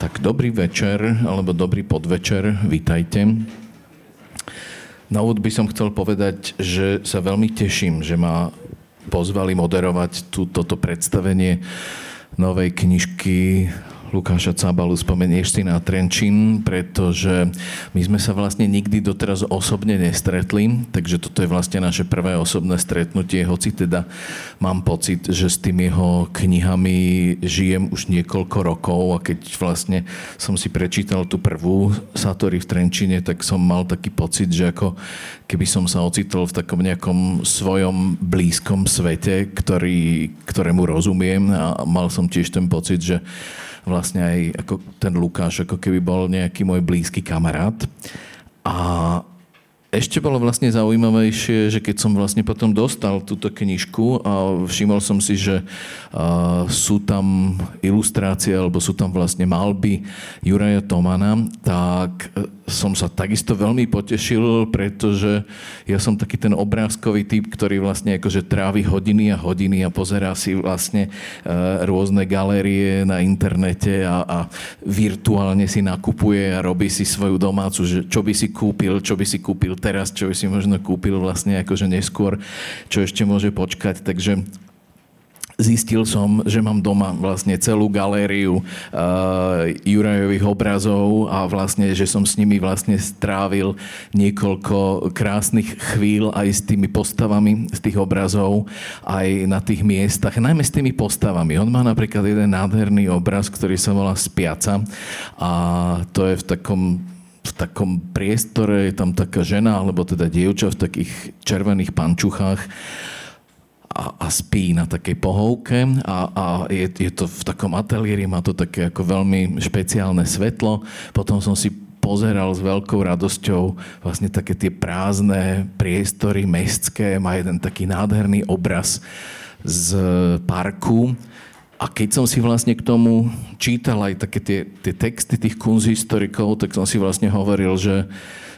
Tak dobrý večer, alebo dobrý podvečer, vítajte. Na úvod by som chcel povedať, že sa veľmi teším, že ma pozvali moderovať tú, toto predstavenie novej knižky Lukáša Cabalu, spomenieš si na Trenčín, pretože my sme sa vlastne nikdy doteraz osobne nestretli, takže toto je vlastne naše prvé osobné stretnutie, hoci teda mám pocit, že s tými jeho knihami žijem už niekoľko rokov a keď vlastne som si prečítal tú prvú Satori v Trenčine, tak som mal taký pocit, že ako keby som sa ocitol v takom nejakom svojom blízkom svete, ktorý, ktorému rozumiem a mal som tiež ten pocit, že vlastne aj ako ten Lukáš, ako keby bol nejaký môj blízky kamarát. A ešte bolo vlastne zaujímavejšie, že keď som vlastne potom dostal túto knižku a všimol som si, že sú tam ilustrácie alebo sú tam vlastne malby Juraja Tomana, tak som sa takisto veľmi potešil, pretože ja som taký ten obrázkový typ, ktorý vlastne akože trávi hodiny a hodiny a pozerá si vlastne uh, rôzne galérie na internete a, a virtuálne si nakupuje a robí si svoju domácu, že čo by si kúpil, čo by si kúpil teraz, čo by si možno kúpil vlastne akože neskôr, čo ešte môže počkať. Takže zistil som, že mám doma vlastne celú galériu uh, Jurajových obrazov a vlastne, že som s nimi vlastne strávil niekoľko krásnych chvíľ aj s tými postavami z tých obrazov, aj na tých miestach, najmä s tými postavami. On má napríklad jeden nádherný obraz, ktorý sa volá Spiaca a to je v takom v takom priestore, je tam taká žena, alebo teda dievča v takých červených pančuchách a, a spí na takej pohovke a, a je, je to v takom ateliéri, má to také ako veľmi špeciálne svetlo. Potom som si pozeral s veľkou radosťou vlastne také tie prázdne priestory mestské, má jeden taký nádherný obraz z parku. A keď som si vlastne k tomu čítal aj také tie, tie texty tých kunzhistorikov, tak som si vlastne hovoril, že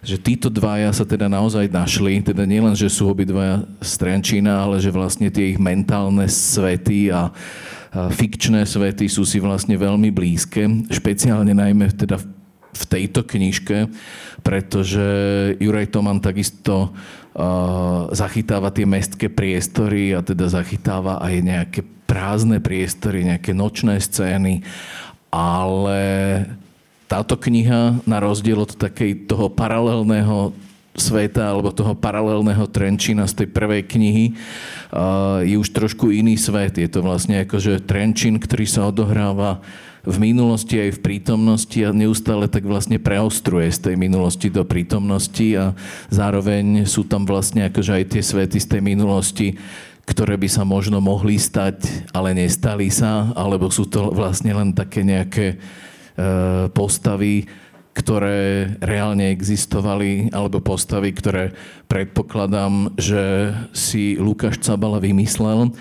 že títo dvaja sa teda naozaj našli, teda nielen, že sú obidvaja z Trenčína, ale že vlastne tie ich mentálne svety a, a fikčné svety sú si vlastne veľmi blízke, špeciálne najmä teda v tejto knižke, pretože Juraj Toman takisto uh, zachytáva tie mestské priestory a teda zachytáva aj nejaké prázdne priestory, nejaké nočné scény, ale táto kniha, na rozdiel od takej toho paralelného sveta alebo toho paralelného Trenčína z tej prvej knihy uh, je už trošku iný svet. Je to vlastne akože Trenčín, ktorý sa odohráva v minulosti aj v prítomnosti a neustále tak vlastne preostruje z tej minulosti do prítomnosti a zároveň sú tam vlastne akože aj tie svety z tej minulosti, ktoré by sa možno mohli stať, ale nestali sa, alebo sú to vlastne len také nejaké postavy, ktoré reálne existovali, alebo postavy, ktoré predpokladám, že si Lukáš Cabala vymyslel.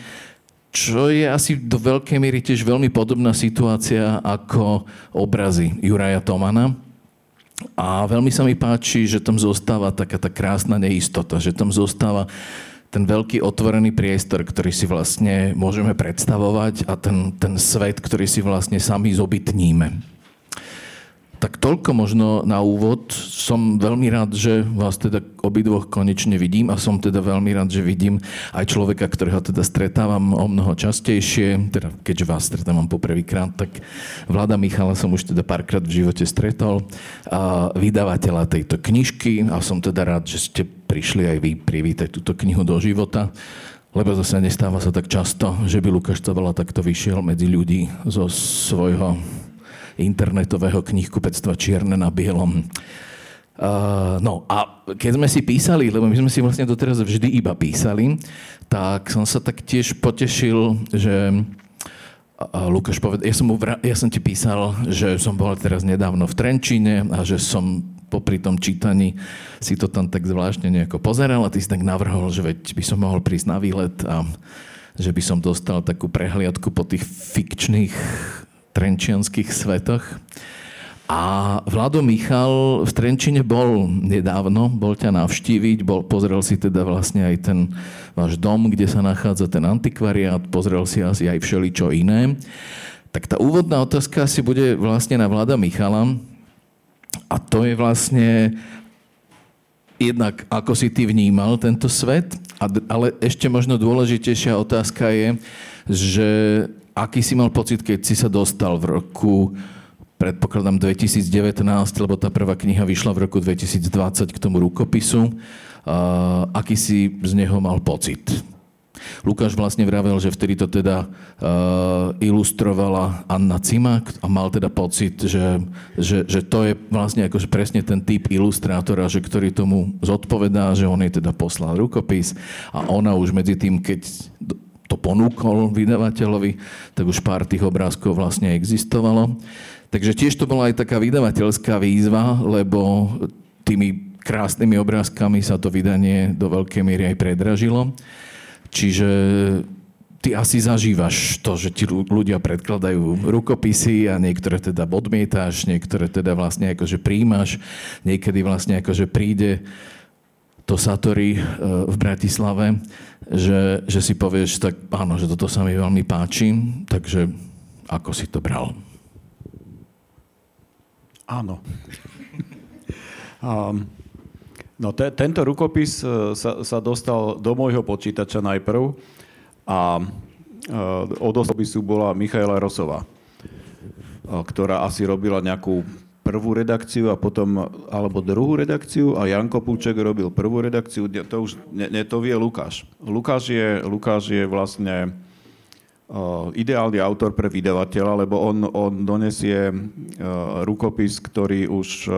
Čo je asi do veľkej miery tiež veľmi podobná situácia ako obrazy Juraja Tomana. A veľmi sa mi páči, že tam zostáva taká tá krásna neistota, že tam zostáva ten veľký otvorený priestor, ktorý si vlastne môžeme predstavovať a ten, ten svet, ktorý si vlastne sami zobytníme. Tak toľko možno na úvod. Som veľmi rád, že vás teda obidvoch konečne vidím a som teda veľmi rád, že vidím aj človeka, ktorého teda stretávam o mnoho častejšie, teda keďže vás stretávam poprvýkrát, tak Vlada Michala som už teda párkrát v živote stretol, a vydavateľa tejto knižky a som teda rád, že ste prišli aj vy privítať túto knihu do života lebo zase nestáva sa tak často, že by Lukáš Cabala takto vyšiel medzi ľudí zo svojho internetového knihkupectva Čierne na bielom. Uh, no a keď sme si písali, lebo my sme si vlastne doteraz vždy iba písali, tak som sa tak tiež potešil, že uh, Lukáš povedal, ja som, mu vra- ja som ti písal, že som bol teraz nedávno v Trenčíne a že som popri tom čítaní si to tam tak zvláštne nejako pozeral a ty si tak navrhol, že veď by som mohol prísť na výlet a že by som dostal takú prehliadku po tých fikčných trenčianských svetoch. A Vlado Michal v Trenčine bol nedávno, bol ťa navštíviť, bol, pozrel si teda vlastne aj ten váš dom, kde sa nachádza ten antikvariát, pozrel si asi aj všeličo iné. Tak tá úvodná otázka asi bude vlastne na vláda Michala. A to je vlastne jednak, ako si ty vnímal tento svet, ale ešte možno dôležitejšia otázka je, že aký si mal pocit, keď si sa dostal v roku predpokladám 2019, lebo tá prvá kniha vyšla v roku 2020 k tomu rukopisu. Uh, aký si z neho mal pocit? Lukáš vlastne vravel, že vtedy to teda uh, ilustrovala Anna Cimak a mal teda pocit, že, že, že to je vlastne akože presne ten typ ilustrátora, že ktorý tomu zodpovedá, že on jej teda poslal rukopis a ona už medzi tým, keď to ponúkol vydavateľovi, tak už pár tých obrázkov vlastne existovalo. Takže tiež to bola aj taká vydavateľská výzva, lebo tými krásnymi obrázkami sa to vydanie do veľkej miery aj predražilo. Čiže ty asi zažívaš to, že ti ľudia predkladajú rukopisy a niektoré teda odmietáš, niektoré teda vlastne akože príjmaš, niekedy vlastne akože príde to Satori e, v Bratislave, že, že si povieš, tak áno, že toto sa mi veľmi páči, takže ako si to bral? Áno. um, no te, tento rukopis e, sa, sa dostal do môjho počítača najprv a uh, od osobisu bola Michaela Rosová, uh, ktorá asi robila nejakú prvú redakciu a potom, alebo druhú redakciu a Janko Púček robil prvú redakciu, to už ne, ne, to vie Lukáš. Lukáš je, Lukáš je vlastne ideálny autor pre vydavateľa, lebo on, on donesie rukopis, ktorý už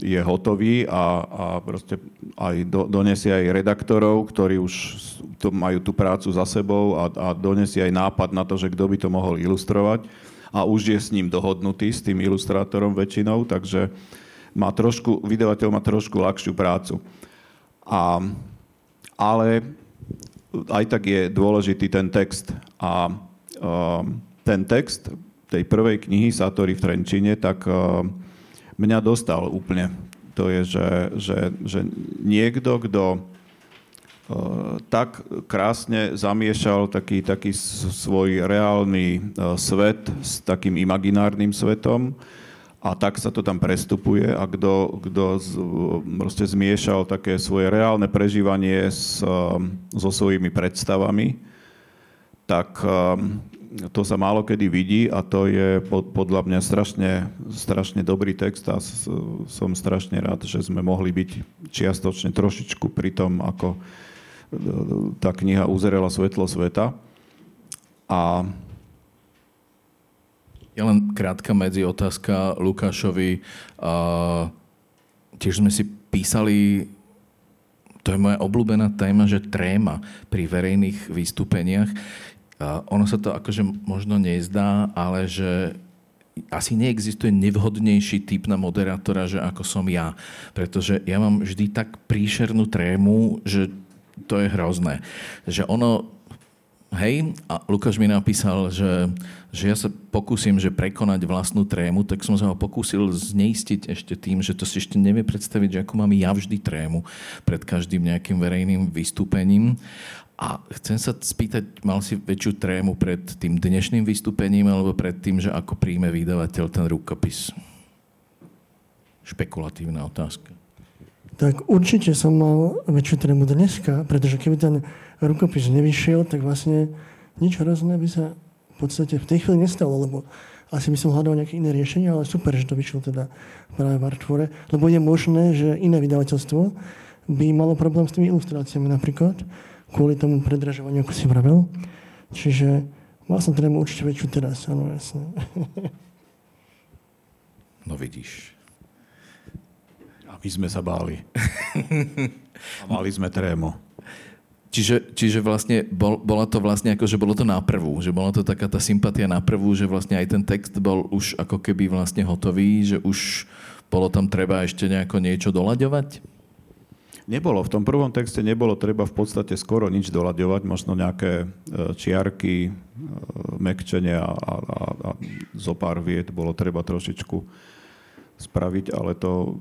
je hotový a, a proste aj do, donesie aj redaktorov, ktorí už to, majú tú prácu za sebou a, a donesie aj nápad na to, že kto by to mohol ilustrovať a už je s ním dohodnutý, s tým ilustrátorom väčšinou, takže má trošku, vydavateľ má trošku ľahšiu prácu. A, ale aj tak je dôležitý ten text. A uh, ten text tej prvej knihy Satori v Trenčine, tak uh, mňa dostal úplne. To je, že, že, že niekto, kto tak krásne zamiešal taký, taký svoj reálny uh, svet s takým imaginárnym svetom, a tak sa to tam prestupuje a kto, kto z, proste zmiešal také svoje reálne prežívanie s, so svojimi predstavami, tak to sa málo kedy vidí a to je podľa mňa strašne, strašne dobrý text a som strašne rád, že sme mohli byť čiastočne trošičku pri tom, ako tá kniha uzerela svetlo sveta. A ja len krátka medzi otázka Lukášovi. Uh, tiež sme si písali, to je moja obľúbená téma, že tréma pri verejných vystúpeniach. Uh, ono sa to akože možno nezdá, ale že asi neexistuje nevhodnejší typ na moderátora, že ako som ja. Pretože ja mám vždy tak príšernú trému, že to je hrozné. Že ono Hej, a Lukáš mi napísal, že, že ja sa pokúsim že prekonať vlastnú trému, tak som sa ho pokúsil zneistiť ešte tým, že to si ešte nevie predstaviť, že ako mám ja vždy trému pred každým nejakým verejným vystúpením. A chcem sa spýtať, mal si väčšiu trému pred tým dnešným vystúpením alebo pred tým, že ako príjme vydavateľ ten rukopis? Špekulatívna otázka. Tak určite som mal väčšiu trému dneska, pretože keby ten rukopis nevyšiel, tak vlastne nič hrozné by sa v podstate v tej chvíli nestalo, lebo asi by som hľadal nejaké iné riešenie, ale super, že to vyšlo teda práve v Artvore, lebo je možné, že iné vydavateľstvo by malo problém s tými ilustráciami napríklad, kvôli tomu predražovaniu, ako si vravel. Čiže mal som teda určite väčšiu teraz, áno, jasne. No vidíš. My sme sa báli. A mali sme trému. Čiže, čiže vlastne bol, bola to vlastne ako, že bolo to na prvú, že bola to taká tá sympatia na prvú, že vlastne aj ten text bol už ako keby vlastne hotový, že už bolo tam treba ešte nejako niečo doľaďovať? Nebolo. V tom prvom texte nebolo treba v podstate skoro nič doľaďovať, možno nejaké e, čiarky, e, mekčenia a, a, a zo pár viet bolo treba trošičku spraviť, ale to,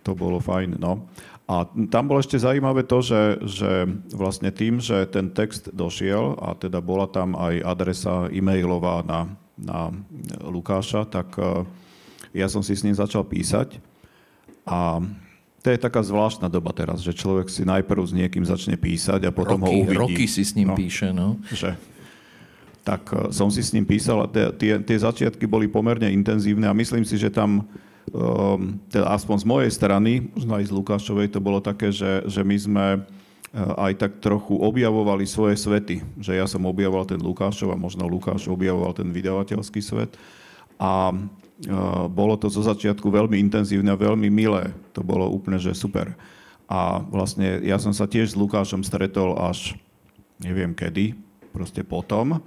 to bolo fajn. No. A tam bolo ešte zaujímavé to, že, že vlastne tým, že ten text došiel a teda bola tam aj adresa e-mailová na na Lukáša, tak ja som si s ním začal písať a to je taká zvláštna doba teraz, že človek si najprv s niekým začne písať a potom roky, ho uvidí. Roky si s ním no, píše, no. Že, tak uh, som si s ním písal a tie, tie začiatky boli pomerne intenzívne a myslím si, že tam, teda aspoň z mojej strany, možno aj z Lukášovej, to bolo také, že, že my sme uh, aj tak trochu objavovali svoje svety. Že ja som objavoval ten Lukášov a možno Lukáš objavoval ten vydavateľský svet. A bolo to zo začiatku veľmi intenzívne a veľmi milé. To bolo úplne, že super. A vlastne ja som sa tiež s Lukášom stretol až neviem kedy, proste potom,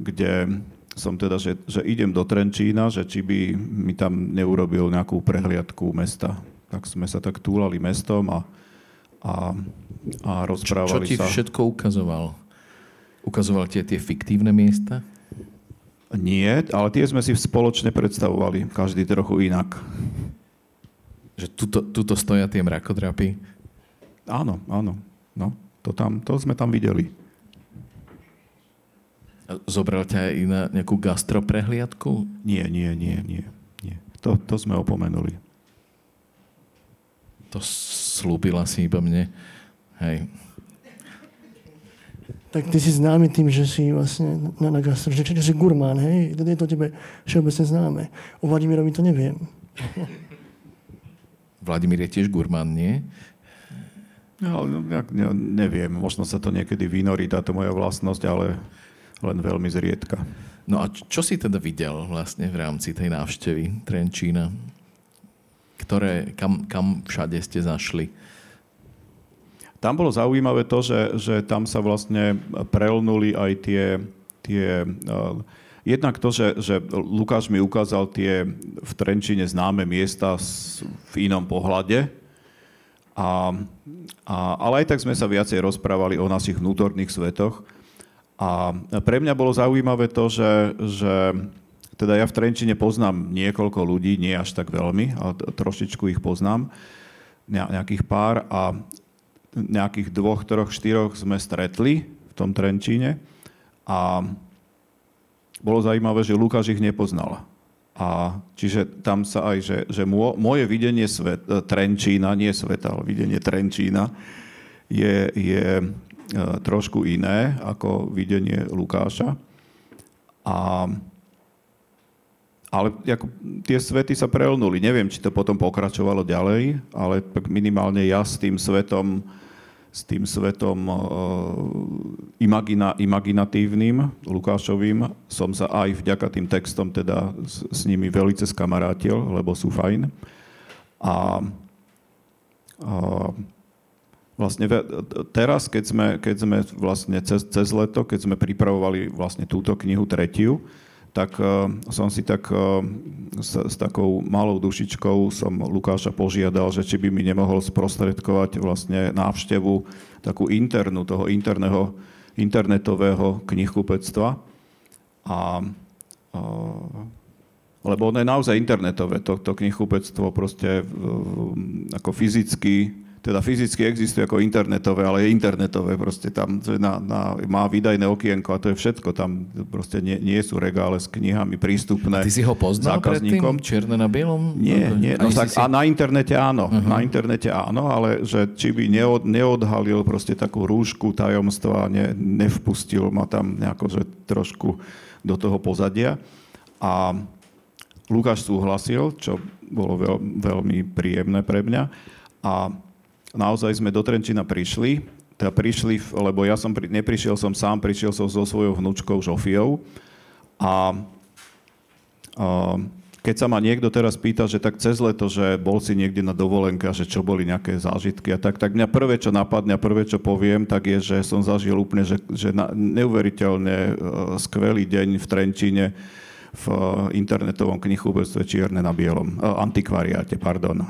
kde som teda, že, že idem do Trenčína, že či by mi tam neurobil nejakú prehliadku mesta. Tak sme sa tak túlali mestom a, a, a rozprávali sa. Čo ti sa. všetko ukazoval? Ukazoval tie tie fiktívne miesta? Nie, ale tie sme si spoločne predstavovali, každý trochu inak. Že tuto, tuto stoja tie mrakodrapy? Áno, áno. No, to, tam, to sme tam videli. Zobral ťa aj na nejakú gastroprehliadku? Nie, nie, nie, nie. nie. To, to sme opomenuli. To slúbila si iba mne. Hej tak ty si známy tým, že si vlastne na, na gastro, že, že si gurmán, hej? To je to tebe všeobecne známe. O Vladimirovi to neviem. Vladimír je tiež gurmán, nie? No, ja, ja neviem, možno sa to niekedy vynorí, táto moja vlastnosť, ale len veľmi zriedka. No a čo si teda videl vlastne v rámci tej návštevy Trenčína? Ktoré, kam, kam všade ste zašli? Tam bolo zaujímavé to, že, že tam sa vlastne prelnuli aj tie, tie uh, jednak to, že, že Lukáš mi ukázal tie v Trenčine známe miesta v inom pohľade, a, a, ale aj tak sme sa viacej rozprávali o našich vnútorných svetoch. A pre mňa bolo zaujímavé to, že, že teda ja v Trenčine poznám niekoľko ľudí, nie až tak veľmi, ale trošičku ich poznám, nejakých pár. A nejakých dvoch, troch, štyroch sme stretli v tom Trenčíne a bolo zaujímavé, že Lukáš ich nepoznal. A čiže tam sa aj, že, že moje videnie svet, Trenčína, nie sveta, ale videnie Trenčína je, je trošku iné ako videnie Lukáša. A, ale ako, tie svety sa prelnuli. Neviem, či to potom pokračovalo ďalej, ale minimálne ja s tým svetom s tým svetom uh, imagina, imaginatívnym, Lukášovým, som sa aj vďaka tým textom teda s, s nimi veľmi skamarátil, lebo sú fajn. A, a vlastne teraz, keď sme, keď sme vlastne cez, cez leto, keď sme pripravovali vlastne túto knihu tretiu, tak uh, som si tak uh, s, s takou malou dušičkou som Lukáša požiadal, že či by mi nemohol sprostredkovať vlastne návštevu takú internú toho interného, internetového knihkupectva. A, uh, lebo ono je naozaj internetové, to, to knihkupectvo proste ako fyzicky teda fyzicky existuje ako internetové, ale je internetové, proste tam na, na, má výdajné okienko a to je všetko, tam proste nie, nie sú regále s knihami prístupné a Ty si ho poznal zákazníkom. predtým? Čierne na bielom? Nie, nie. No tak, si... A na internete áno, uh-huh. na internete áno, ale že či by neod, neodhalil proste takú rúšku tajomstva, ne, nevpustil ma tam nejako, že trošku do toho pozadia. A Lukáš súhlasil, čo bolo veľ, veľmi príjemné pre mňa. A naozaj sme do Trenčina prišli, teda prišli, lebo ja som neprišiel som sám, prišiel som so svojou vnúčkou Žofiou a, a keď sa ma niekto teraz pýta, že tak cez leto, že bol si niekde na dovolenke a že čo boli nejaké zážitky a tak, tak mňa prvé, čo napadne a prvé, čo poviem, tak je, že som zažil úplne, že, že na, neuveriteľne uh, skvelý deň v Trenčíne v uh, internetovom knihkupectve Čierne na bielom, uh, antikvariáte, pardon.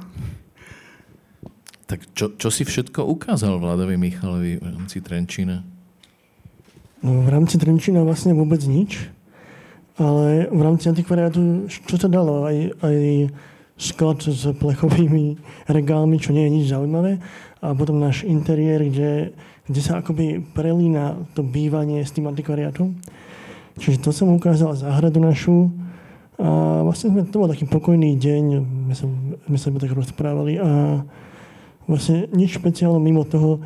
Tak čo, čo si všetko ukázal Vladovi Michalovi v rámci Trenčína? No, v rámci Trenčína vlastne vôbec nič, ale v rámci antikvariátu, čo to dalo? Aj, aj sklad s plechovými regálmi, čo nie je nič zaujímavé. A potom náš interiér, kde, kde sa akoby prelína to bývanie s tým antikvariátom. Čiže to som ukázal záhradu našu. A vlastne sme, to bol taký pokojný deň, my, som, my sa tak rozprávali a vlastne nič špeciálne mimo toho.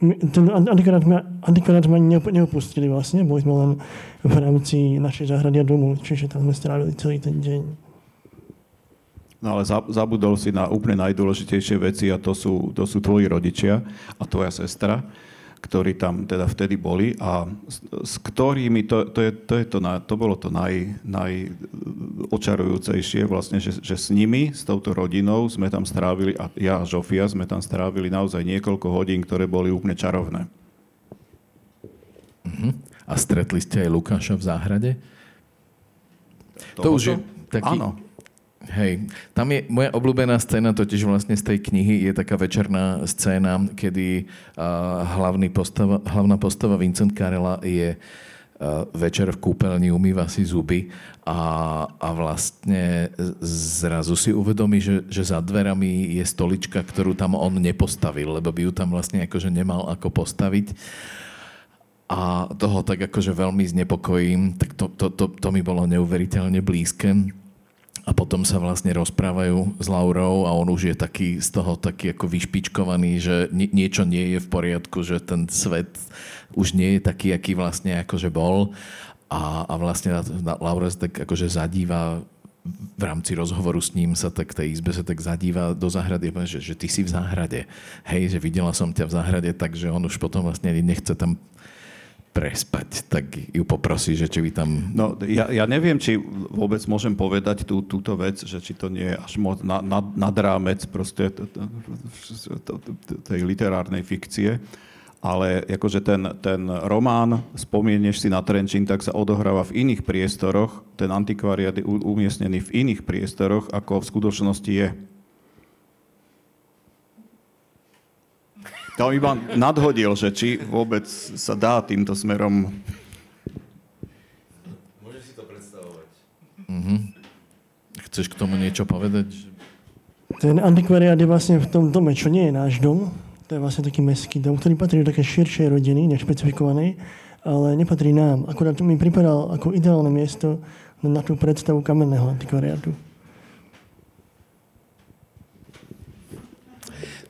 Ten antikvariát sme, antikvariát sme ani neopustili vlastne, boli sme len v rámci našej záhrady a domu, čiže tam sme strávili celý ten deň. No ale zabudol si na úplne najdôležitejšie veci a to sú, to sú tvoji rodičia a tvoja sestra, ktorí tam teda vtedy boli a s, s ktorými, to, to, je, to, je to, na, to bolo to naj, najočarujúcejšie vlastne, že, že s nimi, s touto rodinou sme tam strávili, a ja a Žofia sme tam strávili naozaj niekoľko hodín, ktoré boli úplne čarovné. Uh-huh. A stretli ste aj Lukáša v záhrade? To, to už je taký... Áno, Hej, tam je moja obľúbená scéna, totiž vlastne z tej knihy je taká večerná scéna, kedy uh, hlavný postava, hlavná postava Vincent Karela je uh, večer v kúpeľni, umýva si zuby a, a vlastne zrazu si uvedomí, že, že za dverami je stolička, ktorú tam on nepostavil, lebo by ju tam vlastne akože nemal ako postaviť. A toho tak akože veľmi znepokojím, tak to, to, to, to mi bolo neuveriteľne blízke a potom sa vlastne rozprávajú s Laurou a on už je taký z toho taký ako vyšpičkovaný, že niečo nie je v poriadku, že ten svet už nie je taký, aký vlastne akože bol a, a vlastne Laura sa tak akože zadíva v rámci rozhovoru s ním sa tak tej izbe sa tak zadíva do záhrady že, že ty si v záhrade. Hej, že videla som ťa v záhrade, takže on už potom vlastne nechce tam prespať, tak ju poprosí, že či by tam... No, ja, ja neviem, či vôbec môžem povedať tú, túto vec, že či to nie je až moc na, nad, nad rámec proste tej literárnej fikcie, ale akože ten, ten román, spomienieš si na Trenčín, tak sa odohráva v iných priestoroch, ten antikvariat je umiestnený v iných priestoroch, ako v skutočnosti je. To iba nadhodil, že či vôbec sa dá týmto smerom... Môžeš si to predstavovať. Mm-hmm. Chceš k tomu niečo povedať? Ten antikvariát je vlastne v tom dome, čo nie je náš dom. To je vlastne taký mestský dom, ktorý patrí do také širšej rodiny, nešpecifikovanej, ale nepatrí nám. Akurát mi pripadal ako ideálne miesto na tú predstavu kamenného antikvariátu.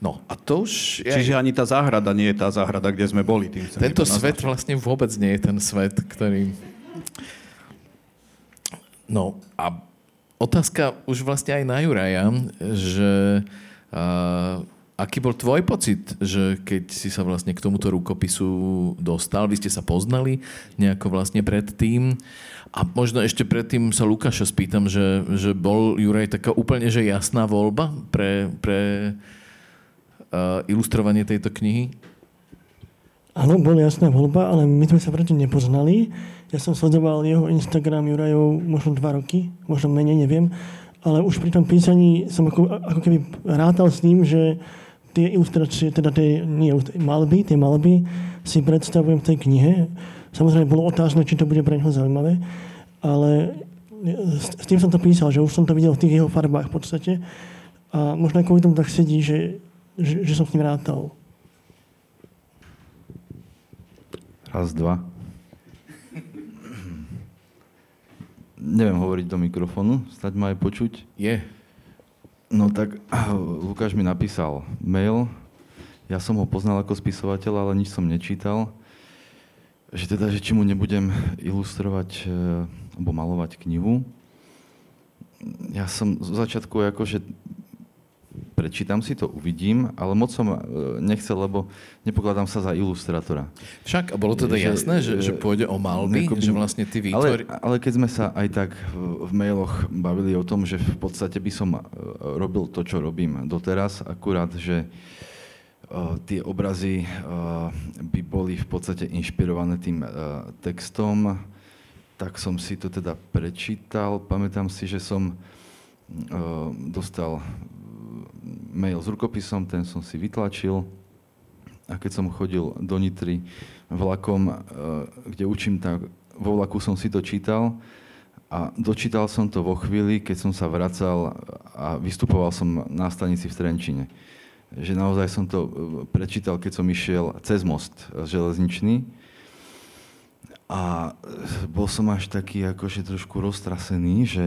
No a to už... Je... Čiže ani tá záhrada nie je tá záhrada, kde sme boli. Tým Tento svet vlastne vôbec nie je ten svet, ktorý... No a otázka už vlastne aj na Juraja, že uh, aký bol tvoj pocit, že keď si sa vlastne k tomuto rukopisu dostal, vy ste sa poznali nejako vlastne predtým a možno ešte predtým sa Lukáša spýtam, že, že bol Juraj taká úplne že jasná voľba pre, pre ilustrovanie tejto knihy? Áno, bol jasná voľba, ale my sme sa predtým nepoznali. Ja som sledoval jeho Instagram Jurajov možno dva roky, možno menej, neviem. Ale už pri tom písaní som ako, ako keby rátal s ním, že tie ilustrácie, teda tie nie, malby, tie malby si predstavujem v tej knihe. Samozrejme, bolo otázne, či to bude pre neho zaujímavé, ale s tým som to písal, že už som to videl v tých jeho farbách v podstate. A možno kvôli tomu tak sedí, že že, že som s ním rátal. Raz, dva. Neviem hovoriť do mikrofónu, stať ma aj počuť. Je. No tak Lukáš mi napísal mail, ja som ho poznal ako spisovateľ, ale nič som nečítal. Že teda, že či mu nebudem ilustrovať e, alebo malovať knihu. Ja som z začiatku akože prečítam si to, uvidím, ale moc som e, nechcel, lebo nepokladám sa za ilustrátora. Však, a bolo teda že, jasné, že, že pôjde o malby, nekoby, že vlastne ty vytvorí... Ale, ale keď sme sa aj tak v, v mailoch bavili o tom, že v podstate by som e, robil to, čo robím doteraz, akurát, že tie obrazy by boli v podstate inšpirované tým textom, tak som si to teda prečítal. Pamätám si, že som dostal mail s rukopisom, ten som si vytlačil a keď som chodil do Nitry vlakom, eh, kde učím, tak vo vlaku som si to čítal a dočítal som to vo chvíli, keď som sa vracal a vystupoval som na stanici v Trenčine. Že naozaj som to eh, prečítal, keď som išiel cez most železničný. A bol som až taký akože trošku roztrasený, že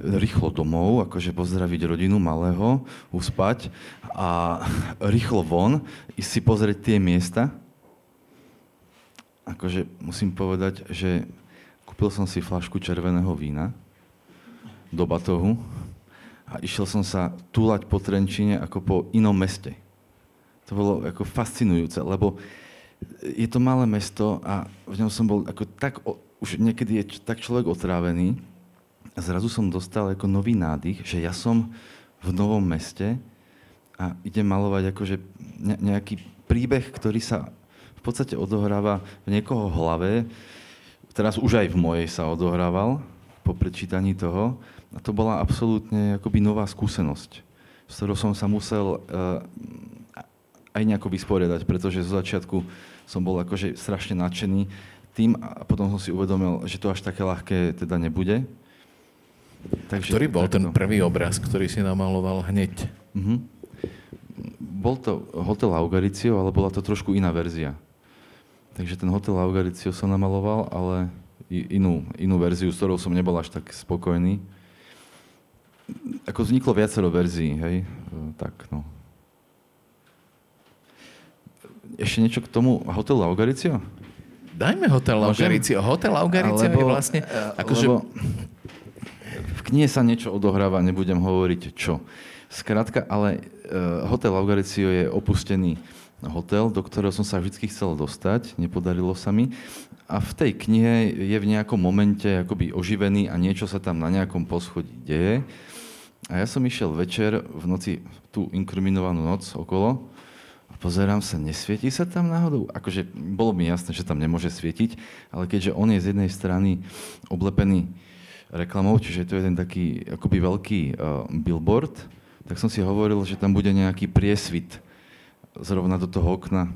rýchlo domov, akože pozdraviť rodinu malého, uspať a rýchlo von, ísť si pozrieť tie miesta. Akože musím povedať, že kúpil som si flašku červeného vína do batohu a išiel som sa túlať po Trenčine ako po inom meste. To bolo ako fascinujúce, lebo je to malé mesto a v ňom som bol ako tak, už niekedy je tak človek otrávený, zrazu som dostal ako nový nádych, že ja som v novom meste a idem malovať akože nejaký príbeh, ktorý sa v podstate odohráva v niekoho hlave. Teraz už aj v mojej sa odohrával po prečítaní toho. A to bola absolútne akoby nová skúsenosť, s ktorou som sa musel uh, aj nejako vysporiadať, pretože zo začiatku som bol akože strašne nadšený tým a potom som si uvedomil, že to až také ľahké teda nebude. Takže, ktorý bol takto. ten prvý obraz, ktorý si namaloval hneď? Uh-huh. Bol to Hotel Augaricio, ale bola to trošku iná verzia. Takže ten Hotel Augaricio som namaloval, ale inú, inú verziu, s ktorou som nebol až tak spokojný. Ako vzniklo viacero verzií, hej? Tak, no. Ešte niečo k tomu Hotel Augaricio? Dajme Hotel Augaricio. Hotel Augaricio je vlastne... Akože... Lebo knihe sa niečo odohráva, nebudem hovoriť čo. Skrátka, ale uh, Hotel Augaricio je opustený hotel, do ktorého som sa vždy chcel dostať, nepodarilo sa mi. A v tej knihe je v nejakom momente akoby oživený a niečo sa tam na nejakom poschodí deje. A ja som išiel večer v noci, tú inkriminovanú noc okolo, a pozerám sa, nesvieti sa tam náhodou? Akože bolo mi jasné, že tam nemôže svietiť, ale keďže on je z jednej strany oblepený reklamou, čiže to je jeden taký akoby veľký uh, billboard, tak som si hovoril, že tam bude nejaký priesvit zrovna do toho okna,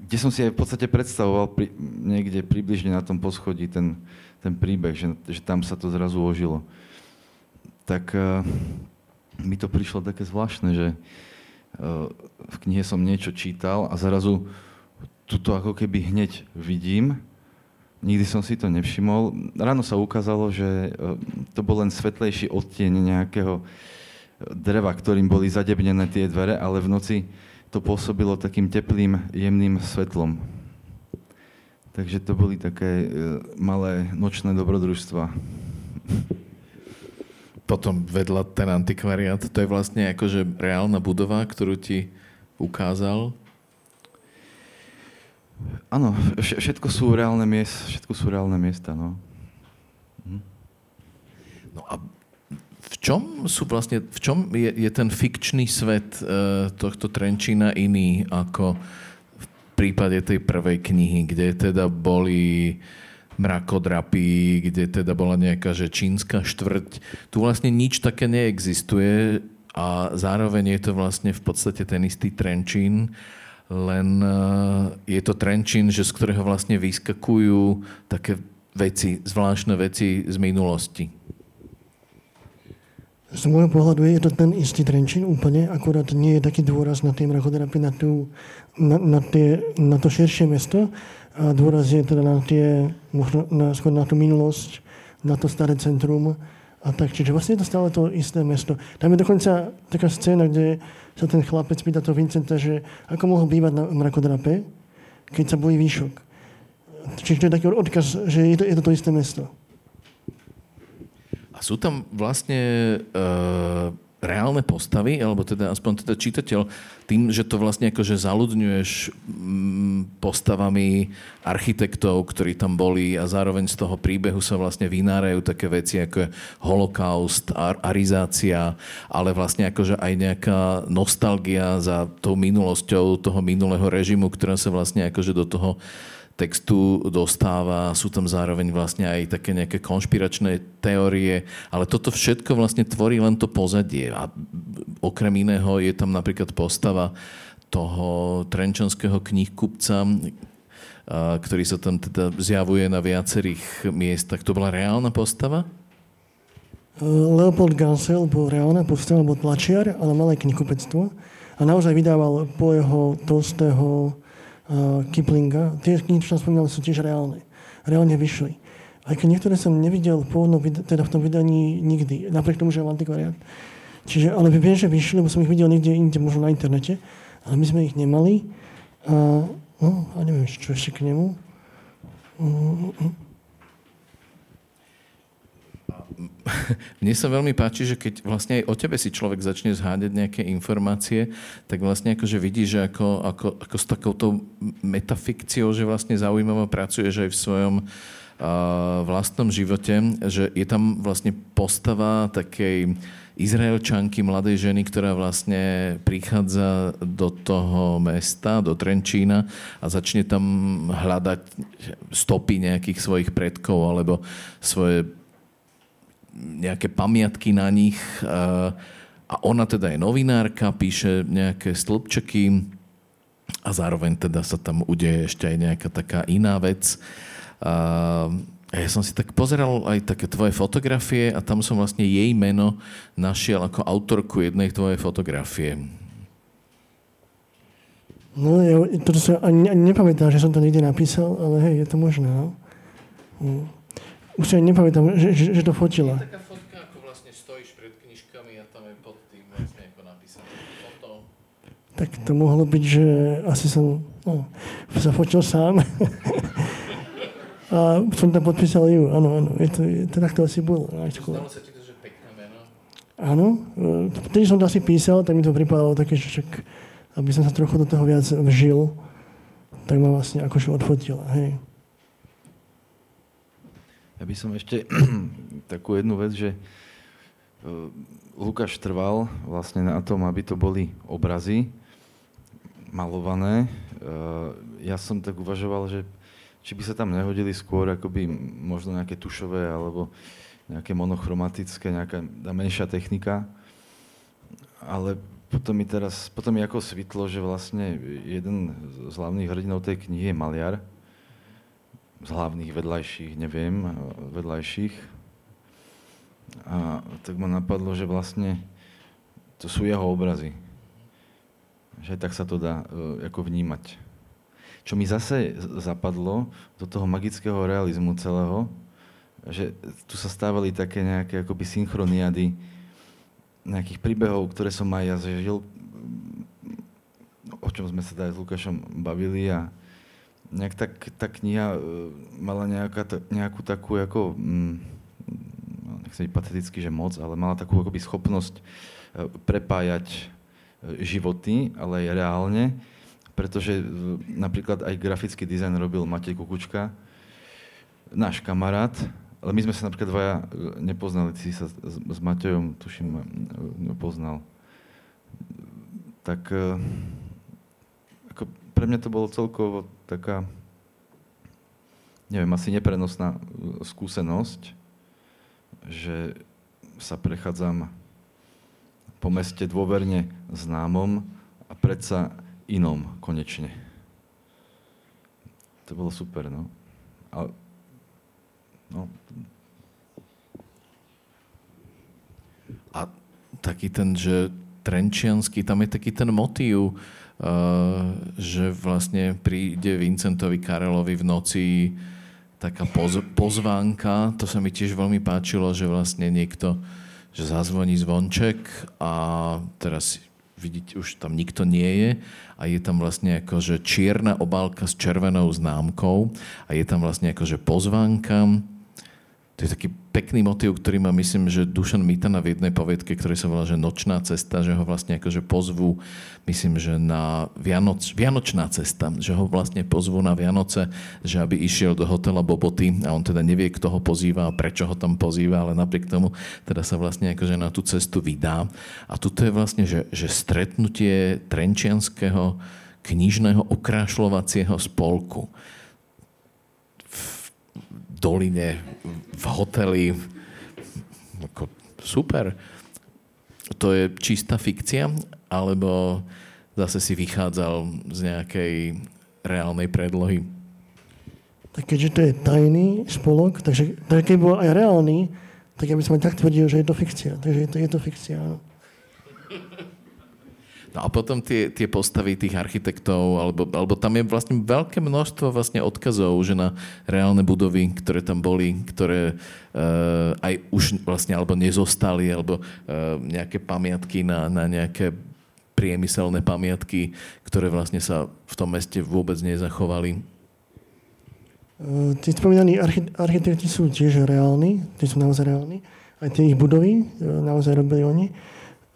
kde som si aj v podstate predstavoval pri, niekde približne na tom poschodí ten, ten príbeh, že, že tam sa to zrazu ožilo. Tak uh, mi to prišlo také zvláštne, že uh, v knihe som niečo čítal a zrazu tuto ako keby hneď vidím Nikdy som si to nevšimol. Ráno sa ukázalo, že e, to bol len svetlejší odtieň nejakého e, dreva, ktorým boli zadebnené tie dvere, ale v noci to pôsobilo takým teplým, jemným svetlom. Takže to boli také e, malé nočné dobrodružstva. Potom vedľa ten antikvariát, to je vlastne akože reálna budova, ktorú ti ukázal Áno, všetko sú reálne miesta, všetko sú reálne miesta, no. Hm. No a v čom sú vlastne, v čom je, je ten fikčný svet uh, tohto Trenčína iný ako v prípade tej prvej knihy, kde teda boli mrakodrapy, kde teda bola nejaká že čínska štvrť. Tu vlastne nič také neexistuje a zároveň je to vlastne v podstate ten istý Trenčín len eh, je to Trenčín, že z ktorého vlastne vyskakujú také veci, zvláštne veci z minulosti. Z môjho pohľadu je to ten istý Trenčín úplne, akurát nie je taký dôraz na tie mrakodrapy, na, tú, na, na, tie, na to širšie mesto. A dôraz je teda na tie, na, skôr na tú minulosť, na to staré centrum. A tak, čiže vlastne je to stále to isté mesto. Tam je dokonca taká scéna, kde sa ten chlapec pýta to Vincenta, že ako mohol bývať na mrakodrape, keď sa bojí výšok. Čiže to je taký odkaz, že je to, je to to isté mesto. A sú tam vlastne uh, reálne postavy, alebo teda aspoň teda čitateľ, tým, že to vlastne akože zaludňuješ mm, postavami architektov, ktorí tam boli a zároveň z toho príbehu sa vlastne vynárajú také veci ako holokaust, ar- arizácia, ale vlastne akože aj nejaká nostalgia za tou minulosťou toho minulého režimu, ktorá sa vlastne akože do toho textu dostáva, sú tam zároveň vlastne aj také nejaké konšpiračné teórie, ale toto všetko vlastne tvorí len to pozadie. A okrem iného je tam napríklad postava toho trenčanského knihkupca, ktorý sa tam teda zjavuje na viacerých miestach. To bola reálna postava? Leopold Gansel bol reálna postava, bol tlačiar, ale mal aj knihkupectvo. A naozaj vydával po jeho Tolstého, Kiplinga. Tie knihy, čo som spomínal, sú tiež reálne. Reálne vyšli. Aj keď niektoré som nevidel pôvodno, teda v tom vydaní nikdy, napriek tomu, že mám antikvariát. Čiže, ale viem, že vyšli, lebo som ich videl niekde inde, možno na internete, ale my sme ich nemali. A, no, a neviem, čo ešte k nemu. Mm-hmm. Mne sa veľmi páči, že keď vlastne aj o tebe si človek začne zháňať nejaké informácie, tak vlastne akože vidí, že ako, ako, ako s takouto metafikciou, že vlastne zaujímavo pracuješ aj v svojom uh, vlastnom živote, že je tam vlastne postava takej Izraelčanky, mladej ženy, ktorá vlastne prichádza do toho mesta, do Trenčína a začne tam hľadať stopy nejakých svojich predkov alebo svoje nejaké pamiatky na nich. A ona teda je novinárka, píše nejaké stĺpčeky a zároveň teda sa tam udeje ešte aj nejaká taká iná vec. A ja som si tak pozeral aj také tvoje fotografie a tam som vlastne jej meno našiel ako autorku jednej tvojej fotografie. No, ja to sa ani, nepamätám, že som to niekde napísal, ale hej, je to možné, no. Hm. Už si nepamätám, že, že, že to fotila. Je taká fotka, ako vlastne stojíš pred knižkami a tam je pod tým vlastne ako napísané foto. Tak to mohlo byť, že asi som no, sa fotil sám. a som tam podpísal ju, áno, áno. Je to, je, to takto asi bolo. Stalo sa ti to, že pekné meno? Áno. Vtedy som to asi písal, tak mi to pripadalo také, že však, aby som sa trochu do toho viac vžil, tak ma vlastne akože odfotila, hej. Ja by som ešte takú jednu vec, že e, Lukáš trval vlastne na tom, aby to boli obrazy malované. E, ja som tak uvažoval, že či by sa tam nehodili skôr akoby možno nejaké tušové alebo nejaké monochromatické, nejaká menšia technika. Ale potom mi teraz, potom mi ako svitlo, že vlastne jeden z hlavných hrdinov tej knihy je maliar, z hlavných vedľajších, neviem, vedľajších. A tak ma napadlo, že vlastne to sú jeho obrazy. Že tak sa to dá uh, ako vnímať. Čo mi zase zapadlo do toho magického realizmu celého, že tu sa stávali také nejaké akoby synchroniady nejakých príbehov, ktoré som aj ja zažil, o čom sme sa aj s Lukášom bavili a nejak tak, tá kniha e, mala nejaká, nejakú takú ako, mm, nechcem byť pateticky, že moc, ale mala takú akoby schopnosť e, prepájať e, životy, ale aj reálne, pretože napríklad aj grafický dizajn robil Matej Kukučka, náš kamarát, ale my sme sa napríklad dvaja nepoznali, si sa s, s Matejom, tuším, poznal. Tak ako pre mňa to bolo celkovo taká, neviem, asi neprenosná skúsenosť, že sa prechádzam po meste dôverne známom a predsa inom konečne. To bolo super, no. A, no. A taký ten, že trenčiansky, tam je taký ten motív, že vlastne príde Vincentovi Karelovi v noci taká poz, pozvánka, to sa mi tiež veľmi páčilo, že vlastne niekto, že zazvoní zvonček a teraz vidíte, už tam nikto nie je a je tam vlastne ako, že čierna obálka s červenou známkou a je tam vlastne ako, že pozvánka to je taký pekný motiv, ktorý má, myslím, že Dušan Mitana v jednej povedke, ktorý sa volá, že Nočná cesta, že ho vlastne akože pozvú, myslím, že na Vianoc, Vianočná cesta, že ho vlastne pozvú na Vianoce, že aby išiel do hotela Boboty a on teda nevie, kto ho pozýva a prečo ho tam pozýva, ale napriek tomu teda sa vlastne akože na tú cestu vydá. A tuto je vlastne, že, že stretnutie trenčianského knižného okrášľovacieho spolku doline, v hoteli. Ako, super. To je čistá fikcia? Alebo zase si vychádzal z nejakej reálnej predlohy? Tak keďže to je tajný spolok, takže, takže keď bol aj reálny, tak ja by som aj tak tvrdil, že je to fikcia. Takže je to, je to fikcia, áno. No a potom tie, tie postavy tých architektov, alebo, alebo tam je vlastne veľké množstvo vlastne odkazov, že na reálne budovy, ktoré tam boli, ktoré uh, aj už vlastne alebo nezostali, alebo uh, nejaké pamiatky na, na nejaké priemyselné pamiatky, ktoré vlastne sa v tom meste vôbec nezachovali. Uh, tí spomínaní archi- architekti sú tiež reálni, tí sú naozaj reálni. Aj tie ich budovy naozaj robili oni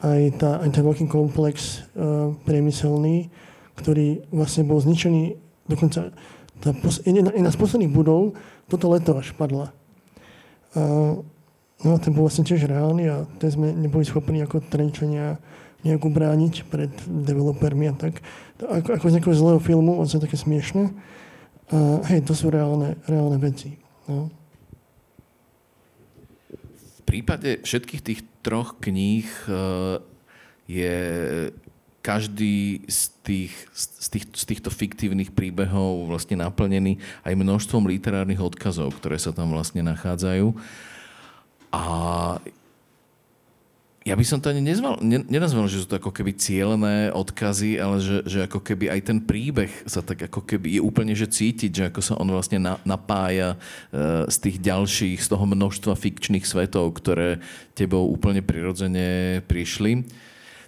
aj, tá, aj ten veľký komplex uh, priemyselný, ktorý vlastne bol zničený, dokonca tá, jedna, jedna z posledných budov toto leto až padla. Uh, no ten bol vlastne tiež reálny a ten sme neboli schopní ako Trenčania nejak ubrániť pred developermi a tak. Ako, ako z nejakého zlého filmu, on sa také smiešne. A hej, to sú reálne, reálne veci. No. Prípade všetkých tých troch kníh eh, je každý z, tých, z, tých, z týchto fiktívnych príbehov vlastne naplnený aj množstvom literárnych odkazov, ktoré sa tam vlastne nachádzajú. A ja by som to ani nezval, nenazval, že sú to ako keby cieľené odkazy, ale že, že ako keby aj ten príbeh sa tak ako keby je úplne že cítiť, že ako sa on vlastne na, napája uh, z tých ďalších, z toho množstva fikčných svetov, ktoré tebou úplne prirodzene prišli.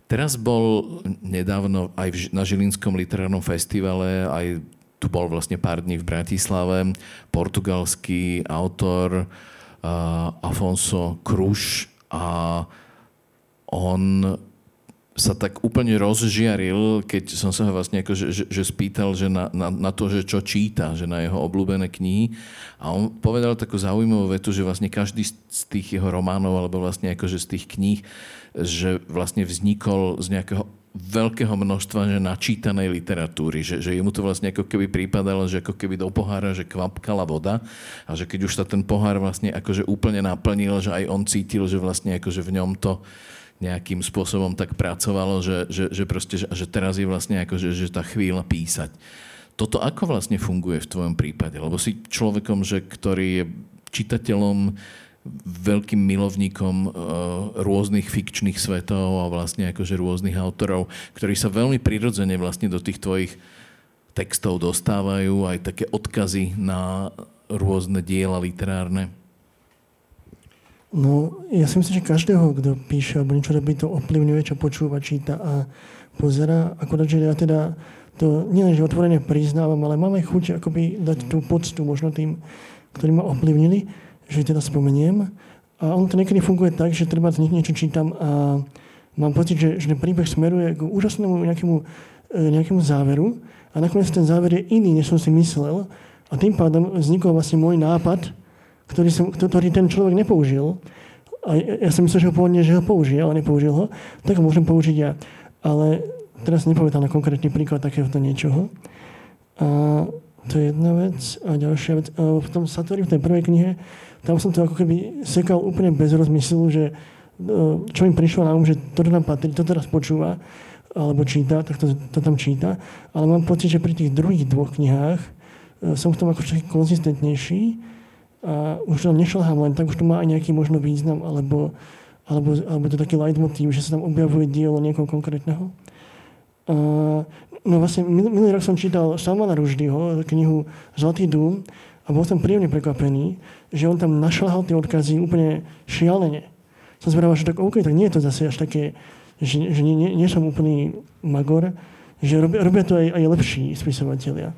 Teraz bol nedávno aj v, na Žilinskom literárnom festivale, aj tu bol vlastne pár dní v Bratislave, portugalský autor uh, Afonso Cruz a on sa tak úplne rozžiaril, keď som sa ho vlastne ako, že, že, že spýtal že na, na, na to, že čo číta, že na jeho obľúbené knihy. A on povedal takú zaujímavú vetu, že vlastne každý z tých jeho románov, alebo vlastne akože z tých kníh, že vlastne vznikol z nejakého veľkého množstva že načítanej literatúry, že, že jemu to vlastne ako keby prípadalo, že ako keby do pohára, že kvapkala voda a že keď už sa ten pohár vlastne akože úplne naplnil, že aj on cítil, že vlastne akože v ňom to nejakým spôsobom tak pracovalo, že, že, že, proste, že, že teraz je vlastne ako, že, že tá chvíľa písať. Toto ako vlastne funguje v tvojom prípade? Lebo si človekom, že, ktorý je čitateľom, veľkým milovníkom uh, rôznych fikčných svetov a vlastne akože rôznych autorov, ktorí sa veľmi prirodzene vlastne do tých tvojich textov dostávajú, aj také odkazy na rôzne diela literárne. No, ja si myslím, že každého, kto píše alebo niečo robí, to ovplyvňuje, čo počúva, číta a pozera. Akorát, že ja teda to nie len, že otvorene priznávam, ale máme chuť akoby dať tú poctu možno tým, ktorí ma ovplyvnili, že teda spomeniem. A on to niekedy funguje tak, že treba z nich niečo čítam a mám pocit, že, že príbeh smeruje k úžasnému nejakému, e, nejakému záveru a nakoniec ten záver je iný, než som si myslel. A tým pádom vznikol vlastne môj nápad, ktorý, som, ktorý ten človek nepoužil, a ja som myslel, že ho pôvodne, že ho použije, ale nepoužil ho, tak ho môžem použiť ja. Ale teraz nepamätám na konkrétny príklad takéhoto niečoho. A to je jedna vec. A ďalšia vec, a v tom Satori, v tej prvej knihe, tam som to ako keby sekal úplne bez rozmyslu, že e, čo im prišlo na um, že to nám patrí, to teraz počúva, alebo číta, tak to, to tam číta. Ale mám pocit, že pri tých druhých dvoch knihách e, som v tom ako konzistentnejší a už tam nešľahám len tak, už to má aj nejaký možno význam, alebo, alebo, alebo to taký leitmotív, že sa tam objavuje dielo niekoho konkrétneho. A, no vlastne minulý, rok som čítal Salmana Ruždyho, knihu Zlatý dům a bol som príjemne prekvapený, že on tam našľahal tie odkazy úplne šialene. Som zvedal, že tak OK, tak nie je to zase až také, že, že nie, nie, nie som úplný magor, že robia, robia to aj, aj lepší spisovatelia.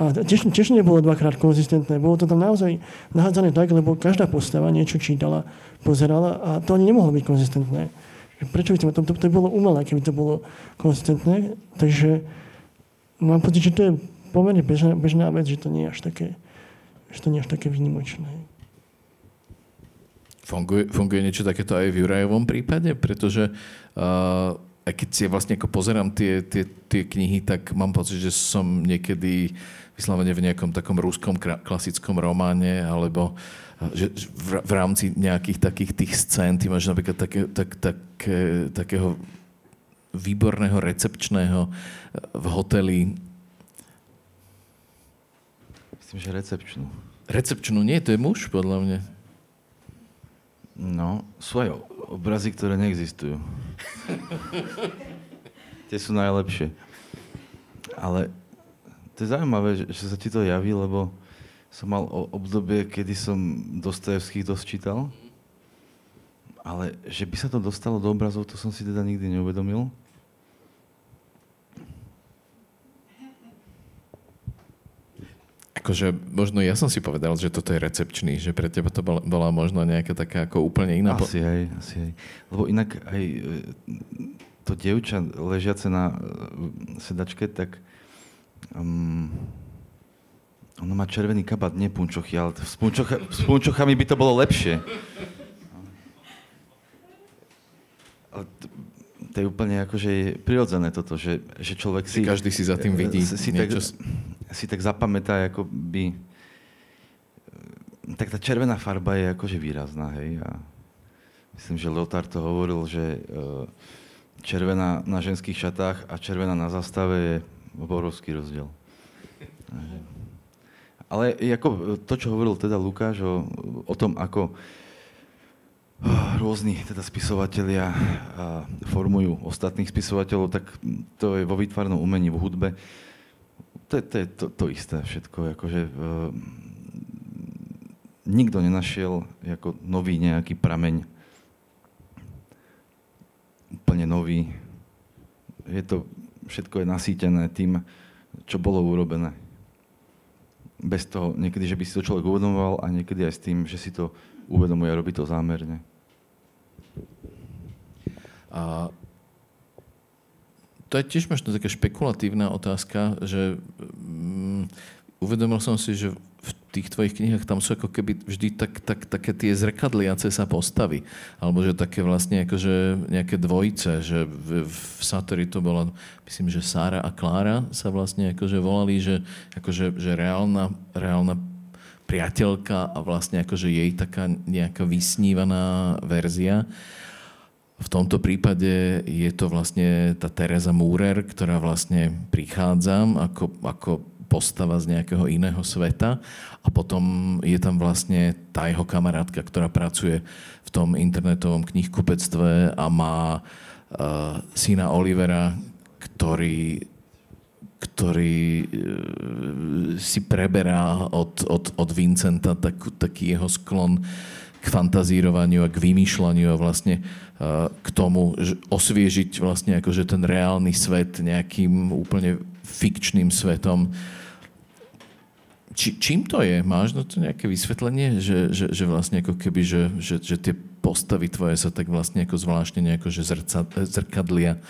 A tiež, tiež nebolo dvakrát konzistentné. Bolo to tam naozaj nahádzané tak, lebo každá postava niečo čítala, pozerala a to ani nemohlo byť konzistentné. Prečo by to, to, to, to bolo umelé, keby to bolo konzistentné. Takže mám pocit, že to je pomerne bežná, bežná vec, že to nie je až také, že to nie je až také výnimočné. Funguje, funguje niečo takéto aj v Jurajovom prípade? Pretože uh, aj keď si vlastne ako pozerám tie, tie, tie knihy, tak mám pocit, že som niekedy vyslovene v nejakom takom rúskom klasickom románe, alebo že v, v rámci nejakých takých tých scén, ty máš napríklad také, tak, tak, takého výborného recepčného v hoteli. Myslím, že recepčnú. Recepčnú? Nie, to je muž, podľa mňa. No, aj obrazy, ktoré neexistujú. Tie sú najlepšie. Ale to je zaujímavé, že, že sa ti to javí, lebo som mal obdobie, kedy som Dostojevských dosť čítal. Ale že by sa to dostalo do obrazov, to som si teda nikdy neuvedomil. Akože možno ja som si povedal, že toto je recepčný, že pre teba to bola možno nejaká taká ako úplne iná... Asi hej, asi hej. Lebo inak aj e, to dievča ležiace na e, sedačke, tak um, ono má červený kabát, nie punčochy, ale s, punčocha, s punčochami by to bolo lepšie. Ale to, je úplne akože prirodzené toto, že, že človek si... Každý si za tým vidí si, niečo. Tak, si tak zapamätá, ako by... Tak tá červená farba je akože výrazná, hej. A myslím, že Leotard to hovoril, že e, červená na ženských šatách a červená na zastave je obrovský rozdiel. Ale ako to, čo hovoril teda Lukáš o, o tom, ako rôzni teda spisovatelia formujú ostatných spisovateľov, tak to je vo výtvarnom umení, v hudbe to je to, je to, to isté všetko. Akože, uh, nikto nenašiel ako nový nejaký prameň. Úplne nový. Je to, všetko je nasýtené tým, čo bolo urobené. Bez toho, niekedy, že by si to človek uvedomoval a niekedy aj s tým, že si to uvedomuje a robí to zámerne. A to je tiež možno taká špekulatívna otázka, že um, uvedomil som si, že v tých tvojich knihách tam sú ako keby vždy tak, tak, také tie zrkadliace sa postavy. Alebo že také vlastne akože nejaké dvojice, že v, v Satori to bola, myslím, že Sára a Klára sa vlastne akože volali, že, akože, že reálna, reálna priateľka a vlastne akože jej taká nejaká vysnívaná verzia. V tomto prípade je to vlastne tá Teresa Múrer, ktorá vlastne prichádza ako, ako postava z nejakého iného sveta a potom je tam vlastne tá jeho kamarátka, ktorá pracuje v tom internetovom knihkupectve a má uh, syna Olivera, ktorý ktorý uh, si preberá od, od, od Vincenta tak, taký jeho sklon k fantazírovaniu a k vymýšľaniu a vlastne k tomu osviežiť vlastne akože ten reálny svet nejakým úplne fikčným svetom. Či, čím to je? Máš na to nejaké vysvetlenie? Že, že, že vlastne ako keby, že, že, že tie postavy tvoje sa tak vlastne ako zvláštne nejako že zrca, zrkadlia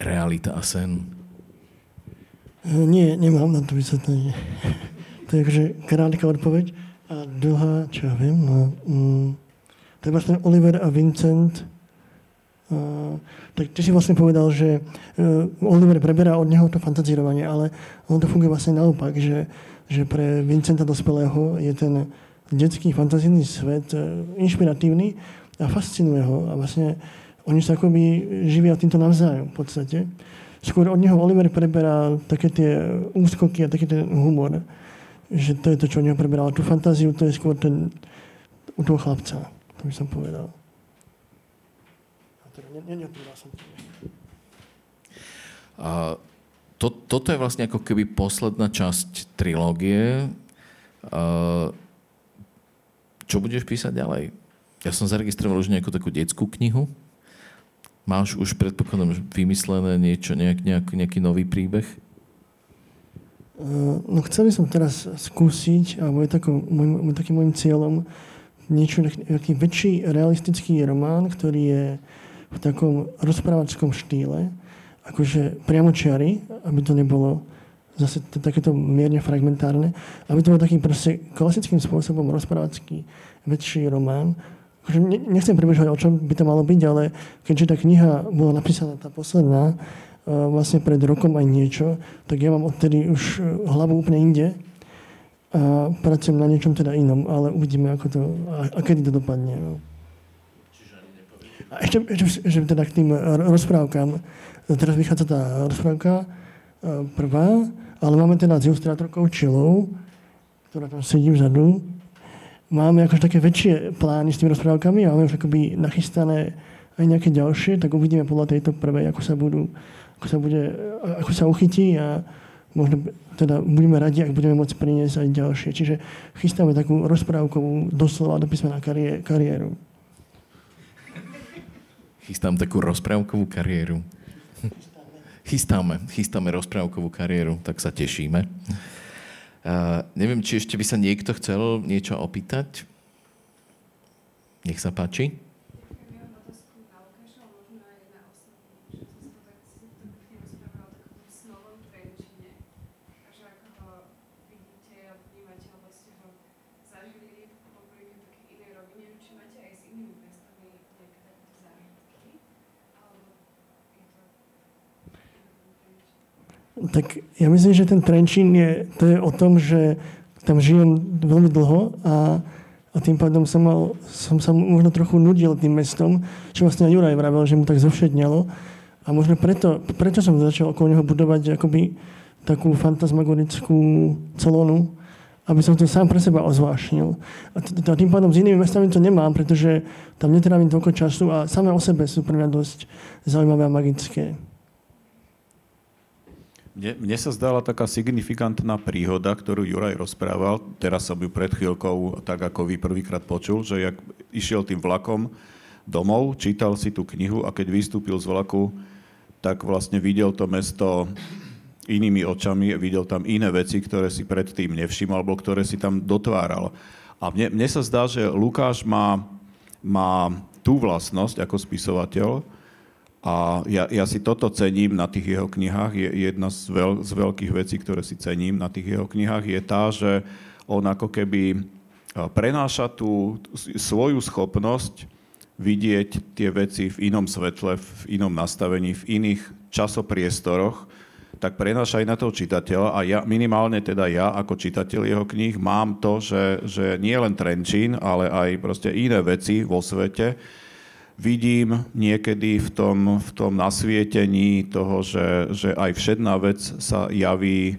realita a sen? Nie, nemám na to vysvetlenie. akože krátka odpoveď. A druhá, čo ja viem, no, mm, to je vlastne Oliver a Vincent. Uh, tak ty si vlastne povedal, že uh, Oliver preberá od neho to fantazírovanie, ale on to funguje vlastne naopak, že, že pre Vincenta dospelého je ten detský fantazijný svet uh, inšpiratívny a fascinuje ho. A vlastne oni sa akoby živia týmto navzájom v podstate. Skôr od neho Oliver preberá také tie úskoky a taký ten humor. Že to je to, čo od neho preberá. Tú fantáziu to je skôr ten, u toho chlapca by som povedal. Teda A to, toto je vlastne ako keby posledná časť trilógie. A čo budeš písať ďalej? Ja som zaregistroval už nejakú takú detskú knihu. Máš už predpokladom vymyslené niečo, nejak, nejak, nejaký nový príbeh? no chcel by som teraz skúsiť, alebo je takým môjim cieľom, niečo, nejaký väčší realistický román, ktorý je v takom rozprávačskom štýle, akože priamočiary, aby to nebolo zase to, takéto mierne fragmentárne, aby to bol takým proste klasickým spôsobom rozprávacký väčší román. Akože nechcem približovať, o čom by to malo byť, ale keďže tá kniha bola napísaná, tá posledná, vlastne pred rokom aj niečo, tak ja mám odtedy už hlavu úplne inde a pracujem na niečom teda inom, ale uvidíme, ako to, a, a kedy to dopadne. No. A ešte, ešte že teda k tým rozprávkam. Teraz vychádza tá rozprávka e, prvá, ale máme teda s ilustrátorkou Čilou, ktorá tam sedí vzadu. Máme akož také väčšie plány s tými rozprávkami a máme už akoby nachystané aj nejaké ďalšie, tak uvidíme podľa tejto prvej, ako sa budú, ako sa, bude, ako sa uchytí a možno teda budeme radi, ak budeme môcť priniesť aj ďalšie. Čiže chystáme takú rozprávkovú doslova do písmena karié, kariéru. Chystám takú rozprávkovú kariéru. Chystáme, chystáme rozprávkovú kariéru, tak sa tešíme. Neviem, či ešte by sa niekto chcel niečo opýtať. Nech sa páči. Tak ja myslím, že ten Trenčín je, to je o tom, že tam žijem veľmi dlho a, a tým pádom som, mal, som sa možno trochu nudil tým mestom, čo vlastne aj Juraj vravel, že mu tak zovšedňalo. A možno preto, preto som začal okolo neho budovať akoby takú fantasmagorickú celonu, aby som to sám pre seba ozvášnil. A tým pádom s inými mestami to nemám, pretože tam netrávim toľko času a samé o sebe sú pre mňa dosť zaujímavé a magické. Mne, mne sa zdala taká signifikantná príhoda, ktorú Juraj rozprával. Teraz som ju pred chvíľkou, tak ako vy prvýkrát počul, že jak išiel tým vlakom domov, čítal si tú knihu a keď vystúpil z vlaku, tak vlastne videl to mesto inými očami, videl tam iné veci, ktoré si predtým nevšimol, alebo ktoré si tam dotváral. A mne, mne sa zdá, že Lukáš má, má tú vlastnosť ako spisovateľ, a ja, ja si toto cením na tých jeho knihách. Je, jedna z, veľ, z veľkých vecí, ktoré si cením na tých jeho knihách, je tá, že on ako keby prenáša tú svoju schopnosť vidieť tie veci v inom svetle, v inom nastavení, v iných časopriestoroch, tak prenáša aj na toho čitateľa a ja, minimálne teda ja ako čitateľ jeho kníh mám to, že, že nie len Trenčín, ale aj proste iné veci vo svete, vidím niekedy v tom, v tom nasvietení toho, že, že aj všedná vec sa javí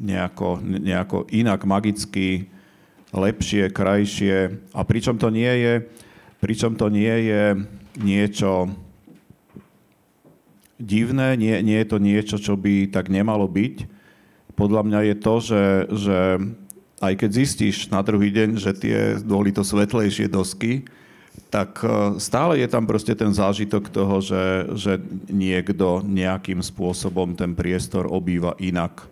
nejako, nejako inak magicky, lepšie, krajšie. A pričom to nie je, pričom to nie je niečo divné, nie, nie je to niečo, čo by tak nemalo byť. Podľa mňa je to, že, že aj keď zistíš na druhý deň, že tie boli to svetlejšie dosky, tak e, stále je tam proste ten zážitok toho, že, že niekto nejakým spôsobom ten priestor obýva inak.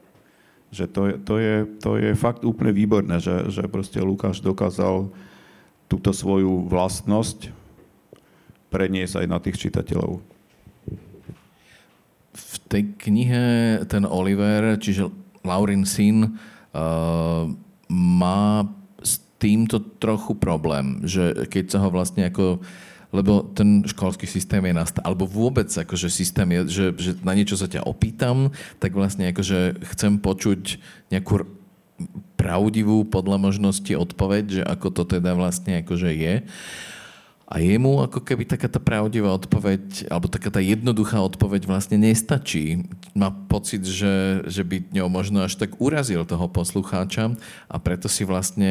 Že to, je, to, je, to je fakt úplne výborné, že, že proste Lukáš dokázal túto svoju vlastnosť preniesť aj na tých čitateľov. V tej knihe ten Oliver, čiže Laurin syn, uh, má týmto trochu problém, že keď sa ho vlastne ako lebo ten školský systém je nastavený, alebo vôbec akože systém je, že, že na niečo sa ťa opýtam, tak vlastne akože chcem počuť nejakú pravdivú podľa možnosti odpoveď, že ako to teda vlastne akože je. A jemu ako keby taká tá pravdivá odpoveď, alebo taká tá jednoduchá odpoveď vlastne nestačí. Má pocit, že, že by ňou možno až tak urazil toho poslucháča a preto si vlastne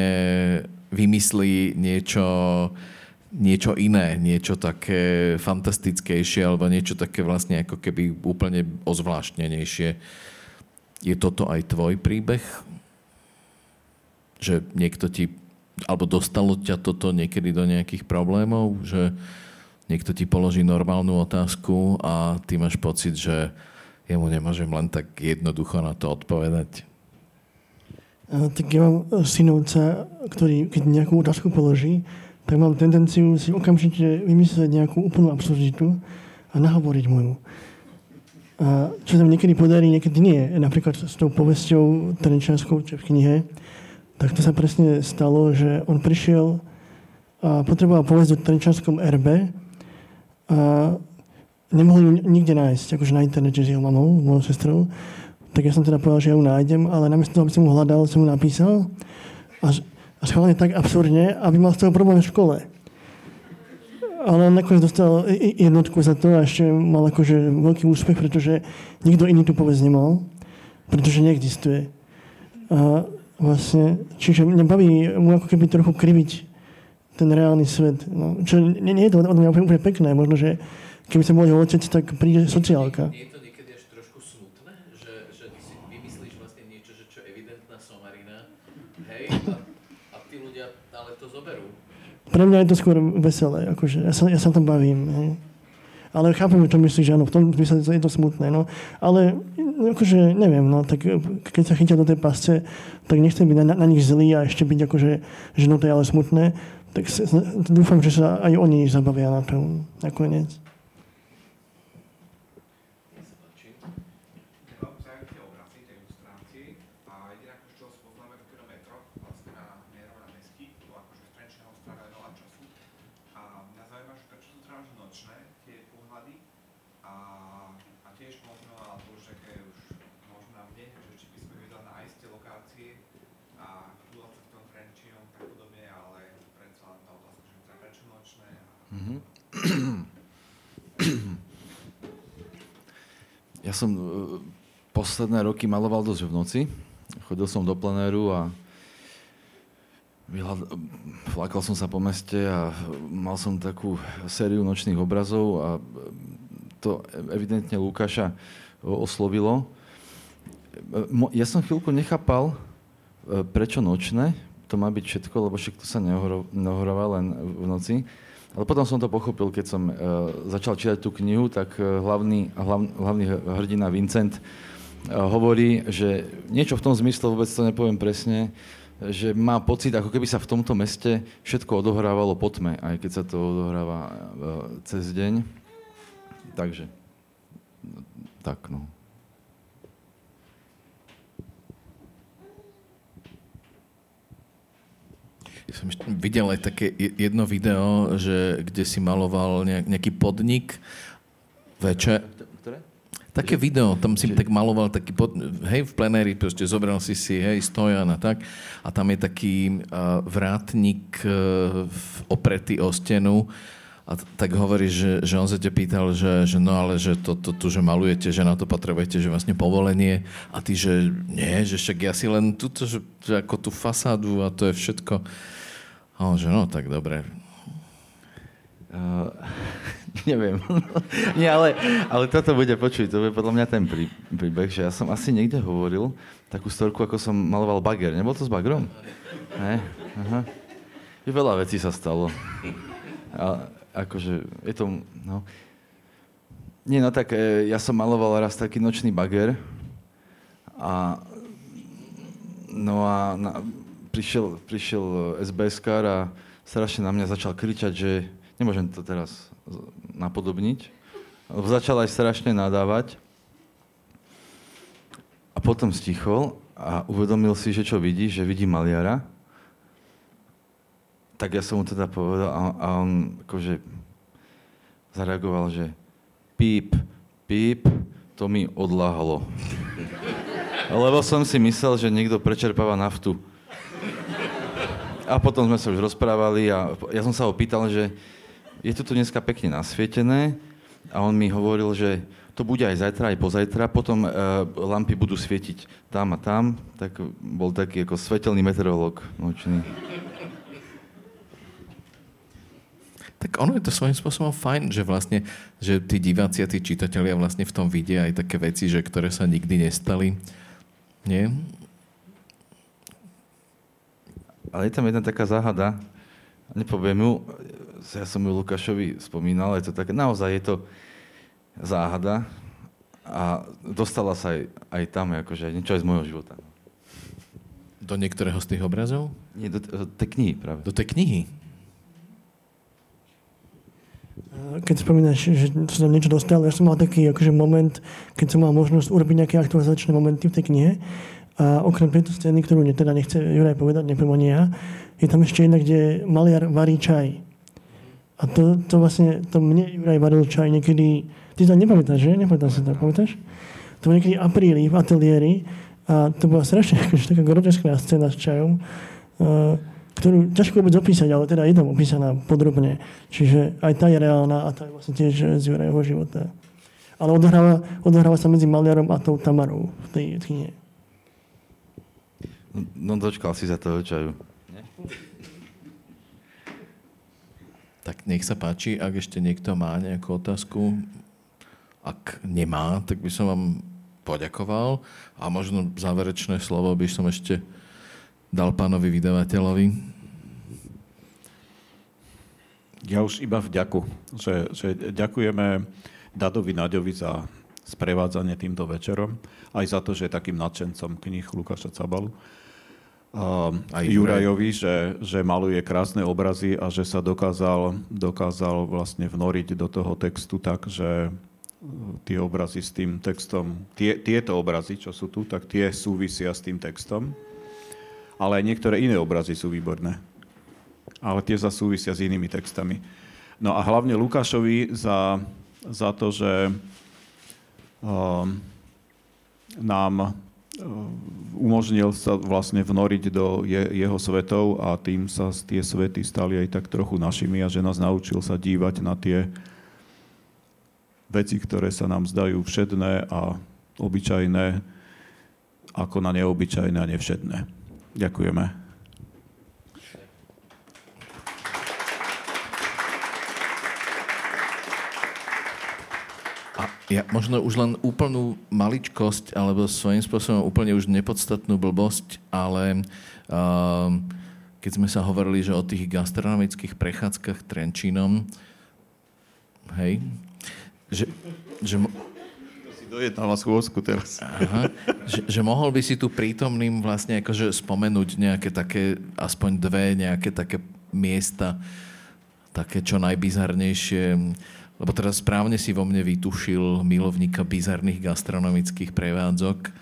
vymyslí niečo, niečo iné, niečo také fantastickejšie alebo niečo také vlastne ako keby úplne ozvláštnenejšie. Je toto aj tvoj príbeh? Že niekto ti alebo dostalo ťa toto niekedy do nejakých problémov, že niekto ti položí normálnu otázku a ty máš pocit, že jemu nemôžem len tak jednoducho na to odpovedať? tak ja mám synovca, ktorý keď nejakú otázku položí, tak mám tendenciu si okamžite vymyslieť nejakú úplnú absurditu a nahovoriť mu. A čo sa niekedy podarí, niekedy nie. Napríklad s tou povesťou Trenčanskou, čo v knihe, tak to sa presne stalo, že on prišiel a potreboval povesť o Trenčanskom RB a nemohol ju nikde nájsť, akože na internete s jeho mamou, mojou sestrou. Tak ja som teda povedal, že ja ju nájdem, ale namiesto toho, aby som mu hľadal, som mu napísal. A, a schválne tak absurdne, aby mal z toho problém v škole. Ale on nakoniec dostal jednotku za to a ešte mal akože veľký úspech, pretože nikto iný tu povedz nemal, pretože neexistuje. A Vlastne, čiže mňa baví mu ako keby trochu kriviť ten reálny svet. No, čo nie, nie je to od mňa úplne, úplne pekné. Možno, že keby som bol jeho otec, tak príde sociálka. Je to niekedy až trošku smutné, že, že ty si vymyslíš vlastne niečo, že čo evidentná somarina, hej, a, a tí ľudia ale to zoberú. Pre mňa je to skôr veselé, akože ja sa, ja sa tam bavím. Hej. Ale chápem, čo myslíš, že áno, v tom zmysle je to smutné, no. Ale akože, neviem, no, tak keď sa chytia do tej pasce, tak nechcem byť na, na nich zlý a ešte byť akože ženuté, ale smutné, tak dúfam, že sa aj oni zabavia na tom nakoniec. Ja som e, posledné roky maloval dosť v noci. Chodil som do plenéru a vyhľad... flakal som sa po meste a mal som takú sériu nočných obrazov a to evidentne Lukáša oslovilo. Ja som chvíľku nechápal, e, prečo nočné, to má byť všetko, lebo však sa neohráva len v noci. Ale potom som to pochopil, keď som uh, začal čítať tú knihu, tak uh, hlavný, hlav, hlavný hrdina Vincent uh, hovorí, že niečo v tom zmysle, vôbec to nepoviem presne, že má pocit, ako keby sa v tomto meste všetko odohrávalo po tme, aj keď sa to odohráva uh, cez deň. Takže, tak no. Som videl aj také jedno video, že, kde si maloval nejaký podnik večer. Ktoré? Také video, tam si tak maloval taký, pod, hej, v plenéri proste zobral si si, hej, stojan a tak. A tam je taký uh, vrátnik uh, opretý o stenu a t- tak hovorí, že, že on sa ťa pýtal, že, že no ale že to, to, to, že malujete, že na to potrebujete, že vlastne povolenie a ty, že nie, že však ja si len túto, že, že ako tú fasádu a to je všetko. A on, že no, tak dobre. Uh, neviem. Nie, ale, ale toto bude počuť, to bude podľa mňa ten prí, príbeh, že ja som asi niekde hovoril takú storku, ako som maloval bager. Nebol to s bagrom? Ne? Aha. Veľa vecí sa stalo. A, akože, je to, no... Nie, no tak e, ja som maloval raz taký nočný bager a no a na, prišiel, prišiel sbs a strašne na mňa začal kričať, že nemôžem to teraz napodobniť. Začal aj strašne nadávať. A potom stichol a uvedomil si, že čo vidí, že vidí maliara. Tak ja som mu teda povedal a, a on akože zareagoval, že píp, píp, to mi odláhalo. Lebo som si myslel, že niekto prečerpáva naftu. A potom sme sa už rozprávali a ja som sa ho pýtal, že je to tu dneska pekne nasvietené a on mi hovoril, že to bude aj zajtra, aj pozajtra, potom uh, lampy budú svietiť tam a tam, tak bol taký ako svetelný meteorológ nočný. Tak ono je to svojím spôsobom fajn, že vlastne, že tí diváci a tí čitatelia vlastne v tom vidia aj také veci, že ktoré sa nikdy nestali. Nie? Ale je tam jedna taká záhada, nepoviem ju, ja som ju Lukášovi spomínal, je to také, naozaj je to záhada a dostala sa aj, aj tam, akože niečo aj z môjho života. Do niektorého z tých obrazov? Nie, do, do tej knihy práve. Do tej knihy? Keď spomínaš, že sa tam niečo dostal, ja som mal taký akože moment, keď som mal možnosť urobiť nejaké aktualizačné momenty v tej knihe a okrem tejto scény, ktorú teda nechce Juraj povedať, nepoviem ani ja, je tam ešte jedna, kde maliar varí čaj. A to, to vlastne, to mne Juraj varil čaj niekedy, ty to nepamätáš, že? Nepamätáš si to, pamätáš? To bolo niekedy apríli v ateliéri a to bola strašne akože, taká groteskná scéna s čajom, ktorú ťažko vôbec opísať, ale teda je tam opísaná podrobne. Čiže aj tá je reálna a tá je vlastne tiež z Jurajho života. Ale odohráva, odohráva sa medzi maliarom a tou Tamarou v tej knihe. No dočkal si za toho čaju. Tak nech sa páči, ak ešte niekto má nejakú otázku. Ak nemá, tak by som vám poďakoval a možno záverečné slovo by som ešte dal pánovi vydavateľovi. Ja už iba vďaku, že, že ďakujeme Dadovi Naďovi za sprevádzanie týmto večerom, aj za to, že je takým nadšencom knih Lukáša Cabalu. A aj Jurajovi, že, že maluje krásne obrazy a že sa dokázal, dokázal vlastne vnoriť do toho textu tak, že tie obrazy s tým textom, tie, tieto obrazy, čo sú tu, tak tie súvisia s tým textom. Ale aj niektoré iné obrazy sú výborné. Ale tie sa súvisia s inými textami. No a hlavne Lukášovi za, za to, že um, nám uh, umožnil sa vlastne vnoriť do je, jeho svetov a tým sa tie svety stali aj tak trochu našimi a že nás naučil sa dívať na tie veci, ktoré sa nám zdajú všedné a obyčajné, ako na neobyčajné a nevšedné. Ďakujeme. Ja možno už len úplnú maličkosť, alebo svojím spôsobom úplne už nepodstatnú blbosť, ale uh, keď sme sa hovorili, že o tých gastronomických prechádzkach Trenčínom, hej, že, že, dojednáva schôzku teraz. Aha, že, že mohol by si tu prítomným vlastne akože spomenúť nejaké také, aspoň dve nejaké také miesta, také čo najbizarnejšie, lebo teraz správne si vo mne vytušil milovníka bizarných gastronomických prevádzok.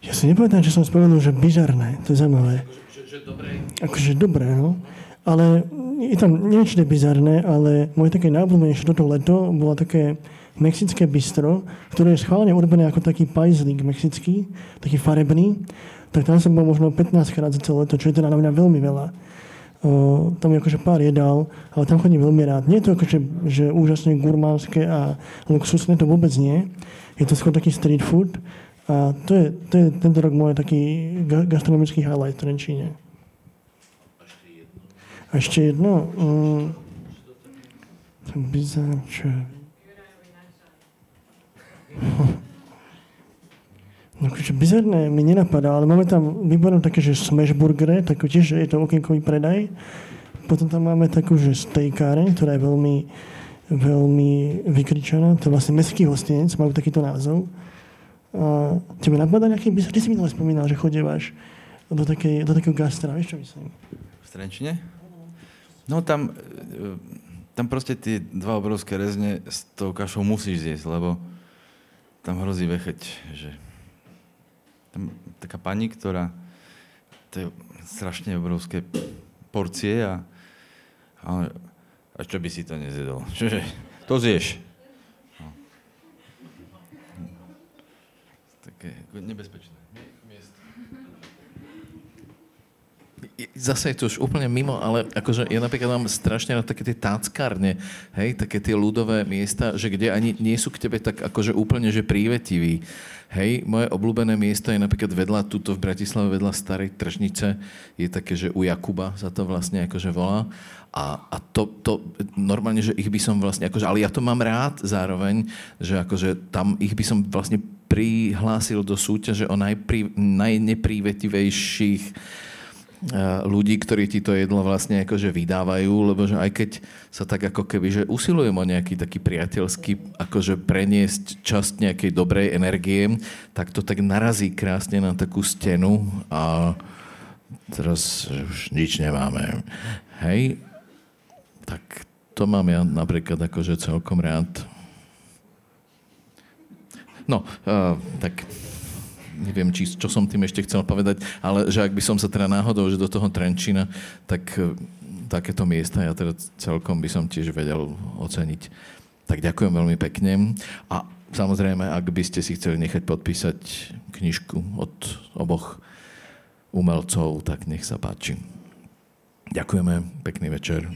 Ja si nepovedám, že som spomenul, že bizarné. To je zaujímavé. Že, že dobré. Akože dobré, no. Ale je tam niečo bizarné, ale moje také najobľúbenejšie toto leto bolo také mexické bistro, ktoré je schválne urobené ako taký pajzlík mexický, taký farebný. Tak tam som bol možno 15 krát za celé leto, čo je teda na mňa veľmi veľa O, tam je akože pár jedál, ale tam chodím veľmi rád. Nie je to akože, že úžasne gurmánske a luxusné, to vôbec nie. Je to skôr taký street food a to je, to je tento rok môj taký gastronomický highlight v Trenčíne. A ešte jedno. Um, bizar, čo... No akože bizarné mi nenapadá, ale máme tam výborné také, že smash burgery, tak tiež je to okienkový predaj. Potom tam máme takú, že stejkáreň, ktorá je veľmi, veľmi vykričaná. To je vlastne mestský hostinec, majú takýto názov. A tebe napadá nejaký bizar? Ty si minule spomínal, že chodievaš do, takej, do takého gastra, vieš čo myslím? V Trenčine? No tam, e, tam proste tie dva obrovské rezne s tou kašou musíš zjesť, lebo tam hrozí vecheť, že tam taká pani, ktorá to je strašne obrovské porcie a, a, a čo by si to nezjedol? Čože, to zješ. No. Také nebezpečné zase je to už úplne mimo, ale akože ja napríklad mám strašne na také tie táckárne, hej, také tie ľudové miesta, že kde ani nie sú k tebe tak akože úplne, že prívetiví. Hej, moje obľúbené miesto je napríklad vedľa, tuto v Bratislave, vedľa starej tržnice, je také, že u Jakuba sa to vlastne akože volá. A, a to, to, normálne, že ich by som vlastne, akože, ale ja to mám rád zároveň, že akože tam ich by som vlastne prihlásil do súťaže o najprí, najneprivetivejších ľudí, ktorí ti to jedlo vlastne akože vydávajú, lebo že aj keď sa tak ako keby, že usilujem o nejaký taký priateľský, akože preniesť časť nejakej dobrej energie, tak to tak narazí krásne na takú stenu a teraz už nič nemáme. Hej, tak to mám ja napríklad akože celkom rád. No, uh, tak neviem, či, čo som tým ešte chcel povedať, ale že ak by som sa teda náhodou, že do toho Trenčína, tak e, takéto miesta ja teda celkom by som tiež vedel oceniť. Tak ďakujem veľmi pekne. A samozrejme, ak by ste si chceli nechať podpísať knižku od oboch umelcov, tak nech sa páči. Ďakujeme, pekný večer.